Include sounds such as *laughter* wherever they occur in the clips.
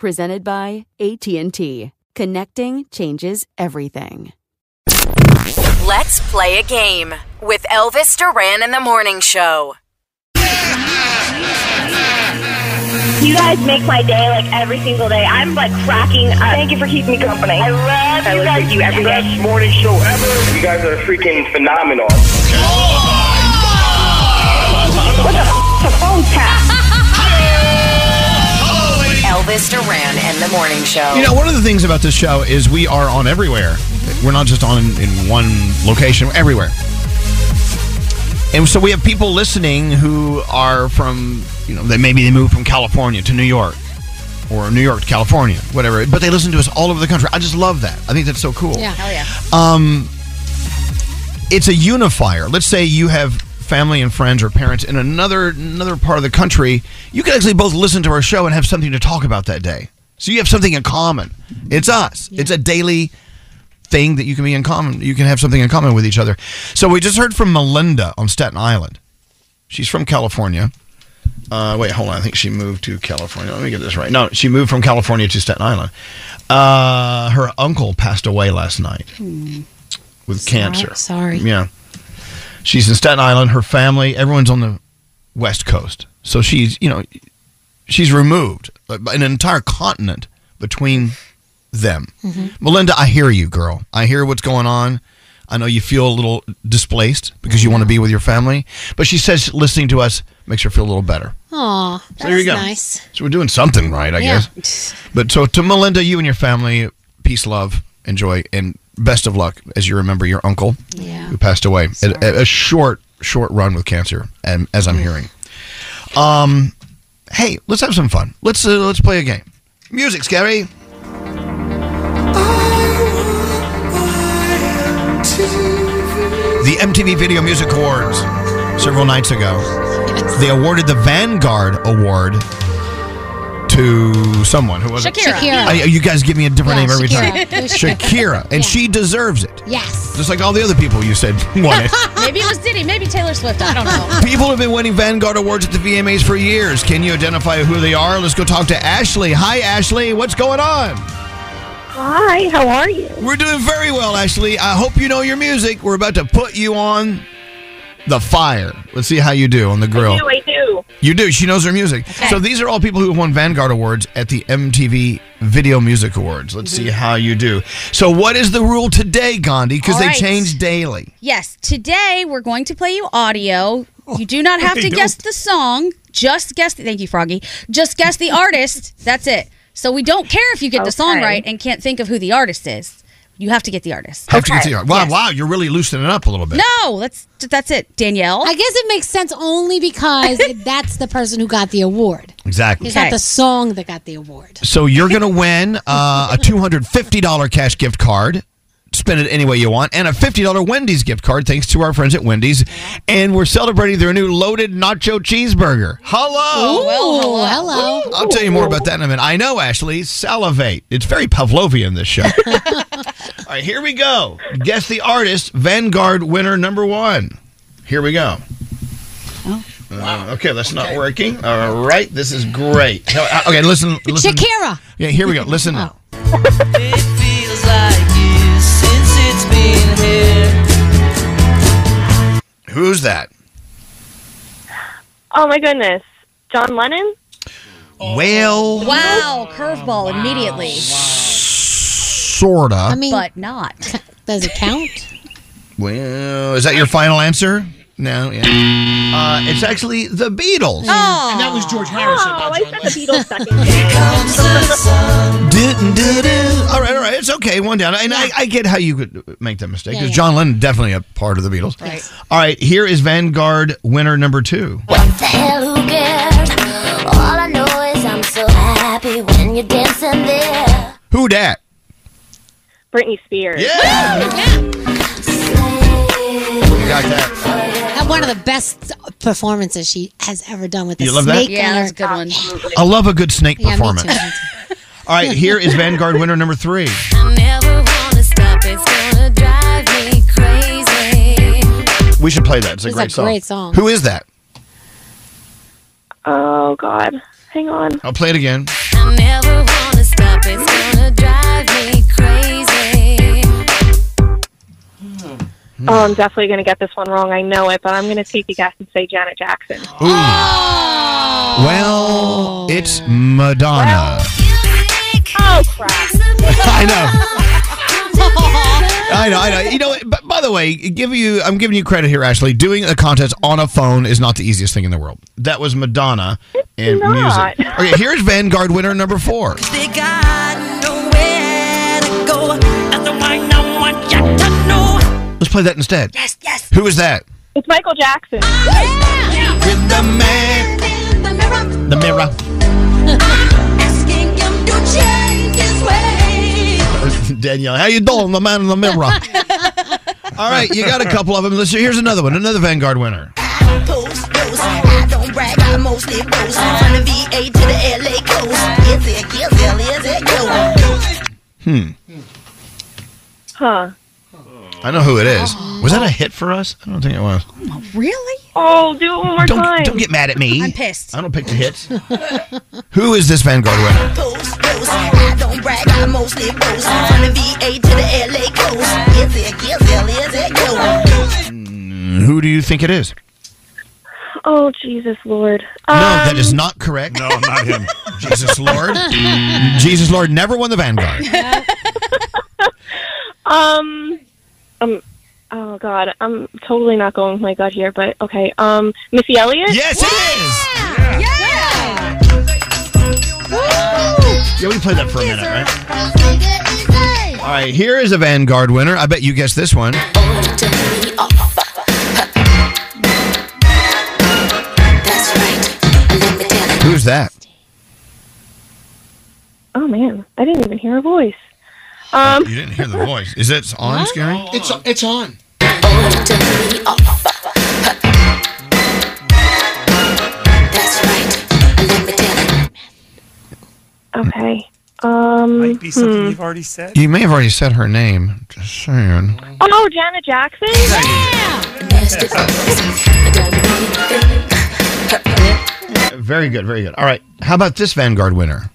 Presented by AT&T. Connecting changes everything. Let's play a game with Elvis Duran in the Morning Show. You guys make my day like every single day. I'm like cracking up. Thank you for keeping me company. I love I you guys. you every day. Best morning show ever. You guys are freaking phenomenal. What the Elvis Duran and the Morning Show. You know, one of the things about this show is we are on everywhere. We're not just on in, in one location, everywhere. And so we have people listening who are from, you know, they maybe they moved from California to New York or New York to California, whatever. But they listen to us all over the country. I just love that. I think that's so cool. Yeah. Hell yeah. Um, it's a unifier. Let's say you have family and friends or parents in another another part of the country. You can actually both listen to our show and have something to talk about that day. So you have something in common. It's us. It's a daily thing that you can be in common. You can have something in common with each other. So we just heard from Melinda on Staten Island. She's from California. Uh, wait, hold on. I think she moved to California. Let me get this right. No, she moved from California to Staten Island. Uh, her uncle passed away last night with cancer. sorry. Yeah. She's in Staten Island. Her family, everyone's on the West Coast. So she's, you know, she's removed an entire continent between them. Mm-hmm. Melinda, I hear you, girl. I hear what's going on. I know you feel a little displaced because you want to be with your family. But she says listening to us makes her feel a little better. Aw, So there you go. nice. So we're doing something right, I Yeah. guess. But so to Melinda, you and your family, peace, love, enjoy, and best of luck as you remember your uncle Yeah. who passed away. A, short, short run with cancer, and as I'm hearing. Um, hey, let's have some fun. Let's uh, let's play a game. Music, Scary. The MTV Video Music Awards several nights ago. They awarded the Vanguard Award to someone. Who was it? Shakira. Shakira. I- you guys give me a different Yeah, name every Shakira. time. *laughs* Shakira, and Yeah. she deserves it, Yes. just like all the other people you said *laughs* won it. *laughs* Maybe it was Diddy. Maybe Taylor Swift. I don't know. People have been winning Vanguard Awards at the VMAs for years. Can you identify who they are? Let's go talk to Ashley. Hi, Ashley. What's going on? Hi, how are you? We're doing very well, Ashley. I hope you know your music. We're about to put you on the fire. Let's see how you do on the grill. I do, I do. You do. She knows her music. So these are all people who have won Vanguard Awards at the MTV Video Music Awards. Let's see mm-hmm. how you do. So, what is the rule today, Gandhi? Because they right. change daily. Yes, today we're going to play you audio. You do not *laughs* have they to guess the song. Just guess. The, thank you, Froggy. Just guess the artist. That's it. So we don't care if you get the song right and can't think of who the artist is. You have to get the artist. Have to get the artist. wow, wow, you're really loosening it up a little bit. No, that's that's it. Danielle. I guess it makes sense only because *laughs* that's the person who got the award. Exactly. It's not the song that got the award. So you're going to win uh, a $250 cash gift card. Spend it any way you want, and a $50 Wendy's gift card thanks to our friends at Wendy's. And we're celebrating their new loaded nacho cheeseburger. Hello. Ooh, hello. I'll tell you more about that in a minute. I know, Ashley. Salivate. It's very Pavlovian, this show. *laughs* All right, here we go. Guess the artist, Vanguard winner number one. Here we go. Uh, okay, that's not working. All right, this is great. No, uh, Okay, listen. listen. Shakira. Yeah, here we go. Listen now. feels like years since it's been here. Who's that? Oh my goodness. John Lennon? Well, Wow, curveball immediately. Sorta. I mean, but not. *laughs* Does it count? well, is that your final answer? No. Yeah. Uh, it's actually the Beatles. Oh, And that was George Harrison. Oh, I John said the Beatles second. *laughs* Do-do-do. All right, all right. It's okay. One down. And I, I get how you could make that mistake because yeah. John Lennon definitely a part of the Beatles. Right. All right. Here is Vanguard winner number two. The hell who cares? All I know is I'm so happy when you're dancing there. Who dat? Britney Spears. Yeah. You got that. Had one of the best performances she has ever done with the You love that? snake Yeah, on that's a good one. I love a good snake Yeah, me performance. too, me *laughs* too. All right. Here is Vanguard winner number three. I never wanna stop, it's gonna drive me crazy. We should play that. It's a It's great a song. great song. Who is that? Oh God. Hang on. I'll play it again. I never wanna stop, it's gonna drive me crazy. Hmm. Oh, I'm definitely gonna get this one wrong. I know it, but I'm gonna take a guess and say Janet Jackson. Oh. Well, it's Madonna. Oh crap. *laughs* I know. *laughs* I know, I know. You know, but by the way, give you, I'm giving you credit here, Ashley. Doing a contest on a phone is not the easiest thing in the world. That was Madonna and not. music. *laughs* Okay, here's Vanguard winner number four. They got nowhere to go. Let's play that instead. Yes, yes. Who is that? It's Michael Jackson. With the man, the mirror. Asking him to change his ways. *laughs* Danielle, how you doing, the man in the mirror? *laughs* All right, you got a couple of them. Let's here's another one, another Vanguard winner. Post, post. I don't brag, I mostly boast. From the VA to the LA coast. Is it, is it, is it, go? Hmm. Huh. I know who it is. Was that a hit for us? I don't think it was. Really? Oh, do it one more Don't, time. don't get mad at me. I'm pissed. I don't pick the hits. *laughs* Who is this Vanguard winner? Post, post. I don't brag, I mostly boast. From the VA to the LA coast. Is it, is it, is it, go? Who do you think it is? Oh Jesus Lord. no, Um, that is not correct. No, not him. *laughs* Jesus Lord. Jesus Lord never won the Vanguard. *laughs* Um. Um. Oh God, I'm totally not going with my gut here, but okay. Um, Missy Elliott. Yes, it is. Yeah, Yeah, we played that for a minute, right? All right, here is a Vanguard winner. I bet you guessed this one. Who's that? Oh man, I didn't even hear a voice. Um. You didn't hear the voice. Is it on, Scary? It's on. it's on. Okay. Um. Might be something hmm. you've already said. You may have already said her name. Just saying. Oh, Janet Jackson. Yeah. Very good, very good. All right, how about this Vanguard winner?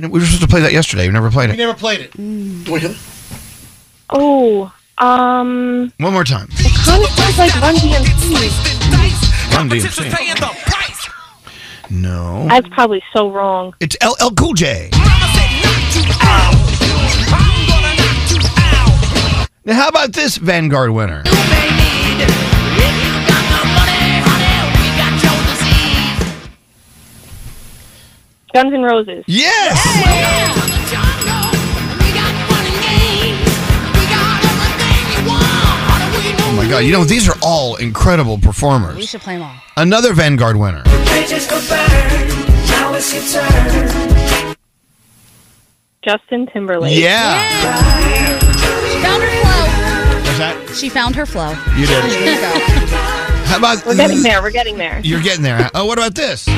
We, we were supposed to play that yesterday. We never played it. We never played it. Do we hear it? Oh. Um. One more time. It kind of sounds like Run DMC. Run DMC. No. That's probably so wrong. It's LL Cool J. Now, how about this Vanguard winner? Guns N' Roses. Yes. Oh my God! You know these are all incredible performers. We should play them all. Another Vanguard winner. Justin Timberlake. Yeah. She found her flow. What's that? She found her flow. You did. There. How about We're getting there. We're getting there. You're getting there. Oh, what about this?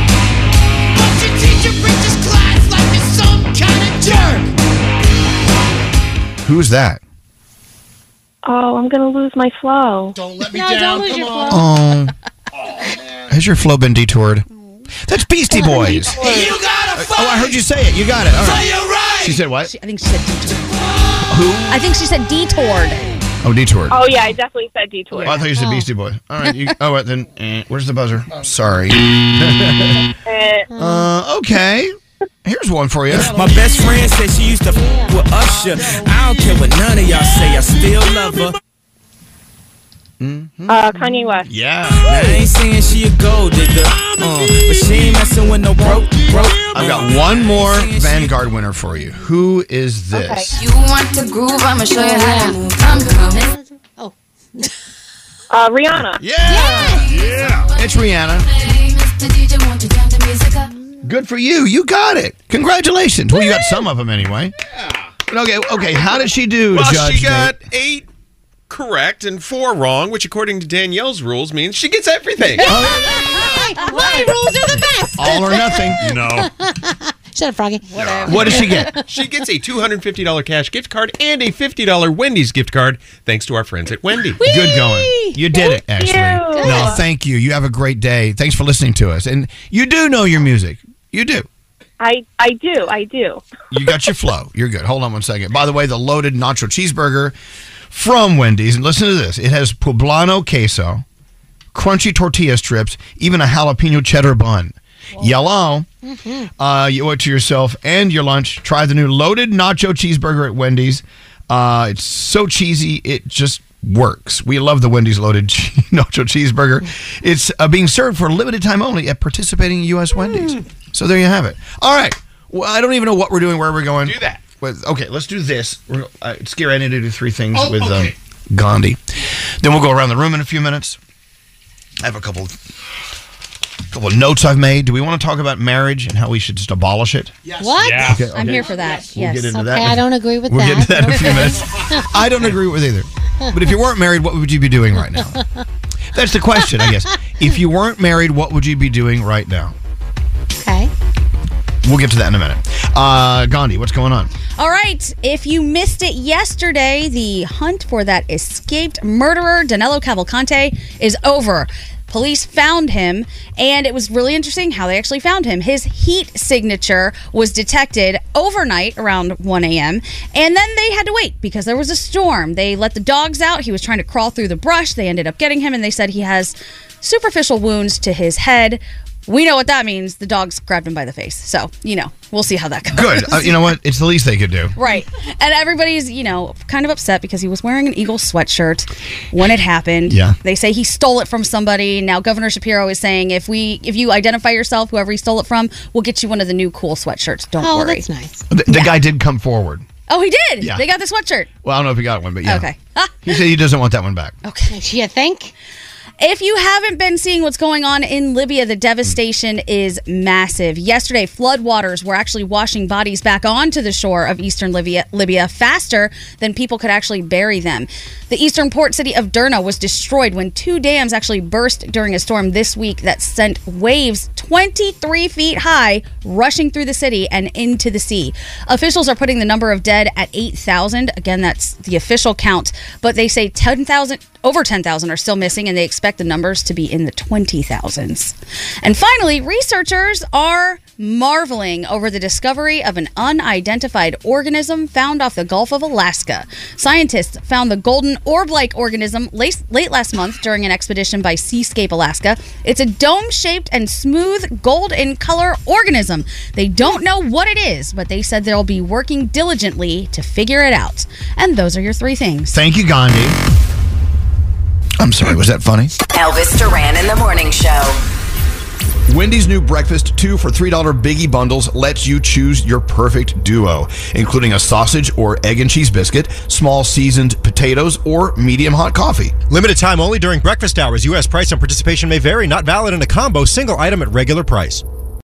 Who's that? Oh, I'm gonna lose my flow. Don't let me no, Don't lose your flow. Oh. Has your flow been detoured? That's Beastie Boys. You gotta Oh, I heard you say it. You got it. All right. She said what? She- I think she said detoured. Who? I think she said detoured. Oh, detoured. Oh yeah, I definitely said detour. Oh, I thought you said Beastie Boys. All right. You, *laughs* oh, what, then eh, where's the buzzer? Sorry. Eh, *laughs* uh, okay. Here's one for you. My best friend said she used to f- with Usher. I don't care what none of y'all say, I still love her. Uh, Kanye West. Yeah. Now, I ain't saying she a gold digger, uh, but she ain't messing with no broke, broke. I've got one more Vanguard winner for you. Who is this? You want to groove? I'ma show you how to move. I'm coming. Oh. *laughs* Uh, Rihanna. Yeah. Yeah. It's Rihanna. Mr. DJ, won't you turn the music up? Good for you. You got it. Congratulations. Well, you got some of them anyway. But Okay. Okay. How did she do, Well, Judge? she got Nate? eight correct and four wrong, which according to Danielle's rules means she gets everything. *laughs* Oh. My rules are the best. all or nothing. no. *laughs* Shut up, Froggy. Whatever. What does she get? *laughs* She gets a $250 cash gift card and a $50 Wendy's gift card thanks to our friends at Wendy. Good going. You did it, Ashley. you. No, thank you. You have a great day. Thanks for listening to us. And you do know your music. You do. I I do. I do. You got your flow. You're good. Hold on one second. By the way, the loaded nacho cheeseburger from Wendy's, and listen to this it has poblano queso, crunchy tortilla strips, even a jalapeno cheddar bun. Yellow. Uh, you owe it to yourself and your lunch. Try the new loaded nacho cheeseburger at Wendy's. Uh, it's so cheesy, it just works. We love the Wendy's loaded che- *laughs* nacho cheeseburger. It's uh, being served for a limited time only at participating U.S. Wendy's. So there you have it. All right. Well, I don't even know what we're doing, where we're going. Do that. With, okay, let's do this. We're, uh, it's scary. I need to do three things Oh, with okay. um, Gandhi. Then we'll go around the room in a few minutes. I have a couple couple of notes I've made. Do we want to talk about marriage and how we should just abolish it? What? Okay, I'm here for that. We'll yes. get into Okay, that. in a- I don't agree with we'll that. get into that in a few minutes. *laughs* I don't agree with either. But if you weren't married, what would you be doing right now? That's the question, I guess. If you weren't married, what would you be doing right now? Okay. We'll get to that in a minute. Uh, Gandhi, what's going on? All right. If you missed it yesterday, the hunt for that escaped murderer, Danilo Cavalcante, is over. Police found him, and it was really interesting how they actually found him. His heat signature was detected overnight around 1 a.m., and then they had to wait because there was a storm. They let the dogs out. He was trying to crawl through the brush. They ended up getting him, and they said he has superficial wounds to his head. We know what that means. The dogs grabbed him by the face. So, you know, we'll see how that goes. Good. Uh, you know what? It's the least they could do. Right. And everybody's, you know, kind of upset because he was wearing an Eagle sweatshirt when it happened. Yeah. They say he stole it from somebody. Now Governor Shapiro is saying if we if you identify yourself, whoever he stole it from, we'll get you one of the new cool sweatshirts. Don't Oh, worry. that's nice. The, the guy did come forward. Oh, he did. Yeah. They got the sweatshirt. Well, I don't know if he got one, but yeah. Okay. *laughs* He said he doesn't want that one back. Okay. Do you think? If you haven't been seeing what's going on in Libya, the devastation is massive. Yesterday, floodwaters were actually washing bodies back onto the shore of eastern Libya, Libya faster than people could actually bury them. The eastern port city of Derna was destroyed when two dams actually burst during a storm this week that sent waves 23 feet high rushing through the city and into the sea. Officials are putting the number of dead at 8,000. Again, that's the official count, but they say 10,000 over 10,000 are still missing and they expect the numbers to be in the 20,000s. And finally, researchers are marveling over the discovery of an unidentified organism found off the Gulf of Alaska. Scientists found the golden orb like organism late, late last month during an expedition by Seascape Alaska. It's a dome shaped and smooth gold in color organism. They don't know what it is, but they said they'll be working diligently to figure it out. And those are your three things. Thank you, Gandhi. I'm sorry, was that funny? Elvis Duran in the Morning Show. Wendy's new breakfast two for $3 biggie bundles lets you choose your perfect duo, including a sausage or egg and cheese biscuit, small seasoned potatoes, or medium hot coffee. Limited time only during breakfast hours. U.S. price and participation may vary. Not valid in a combo single item at regular price.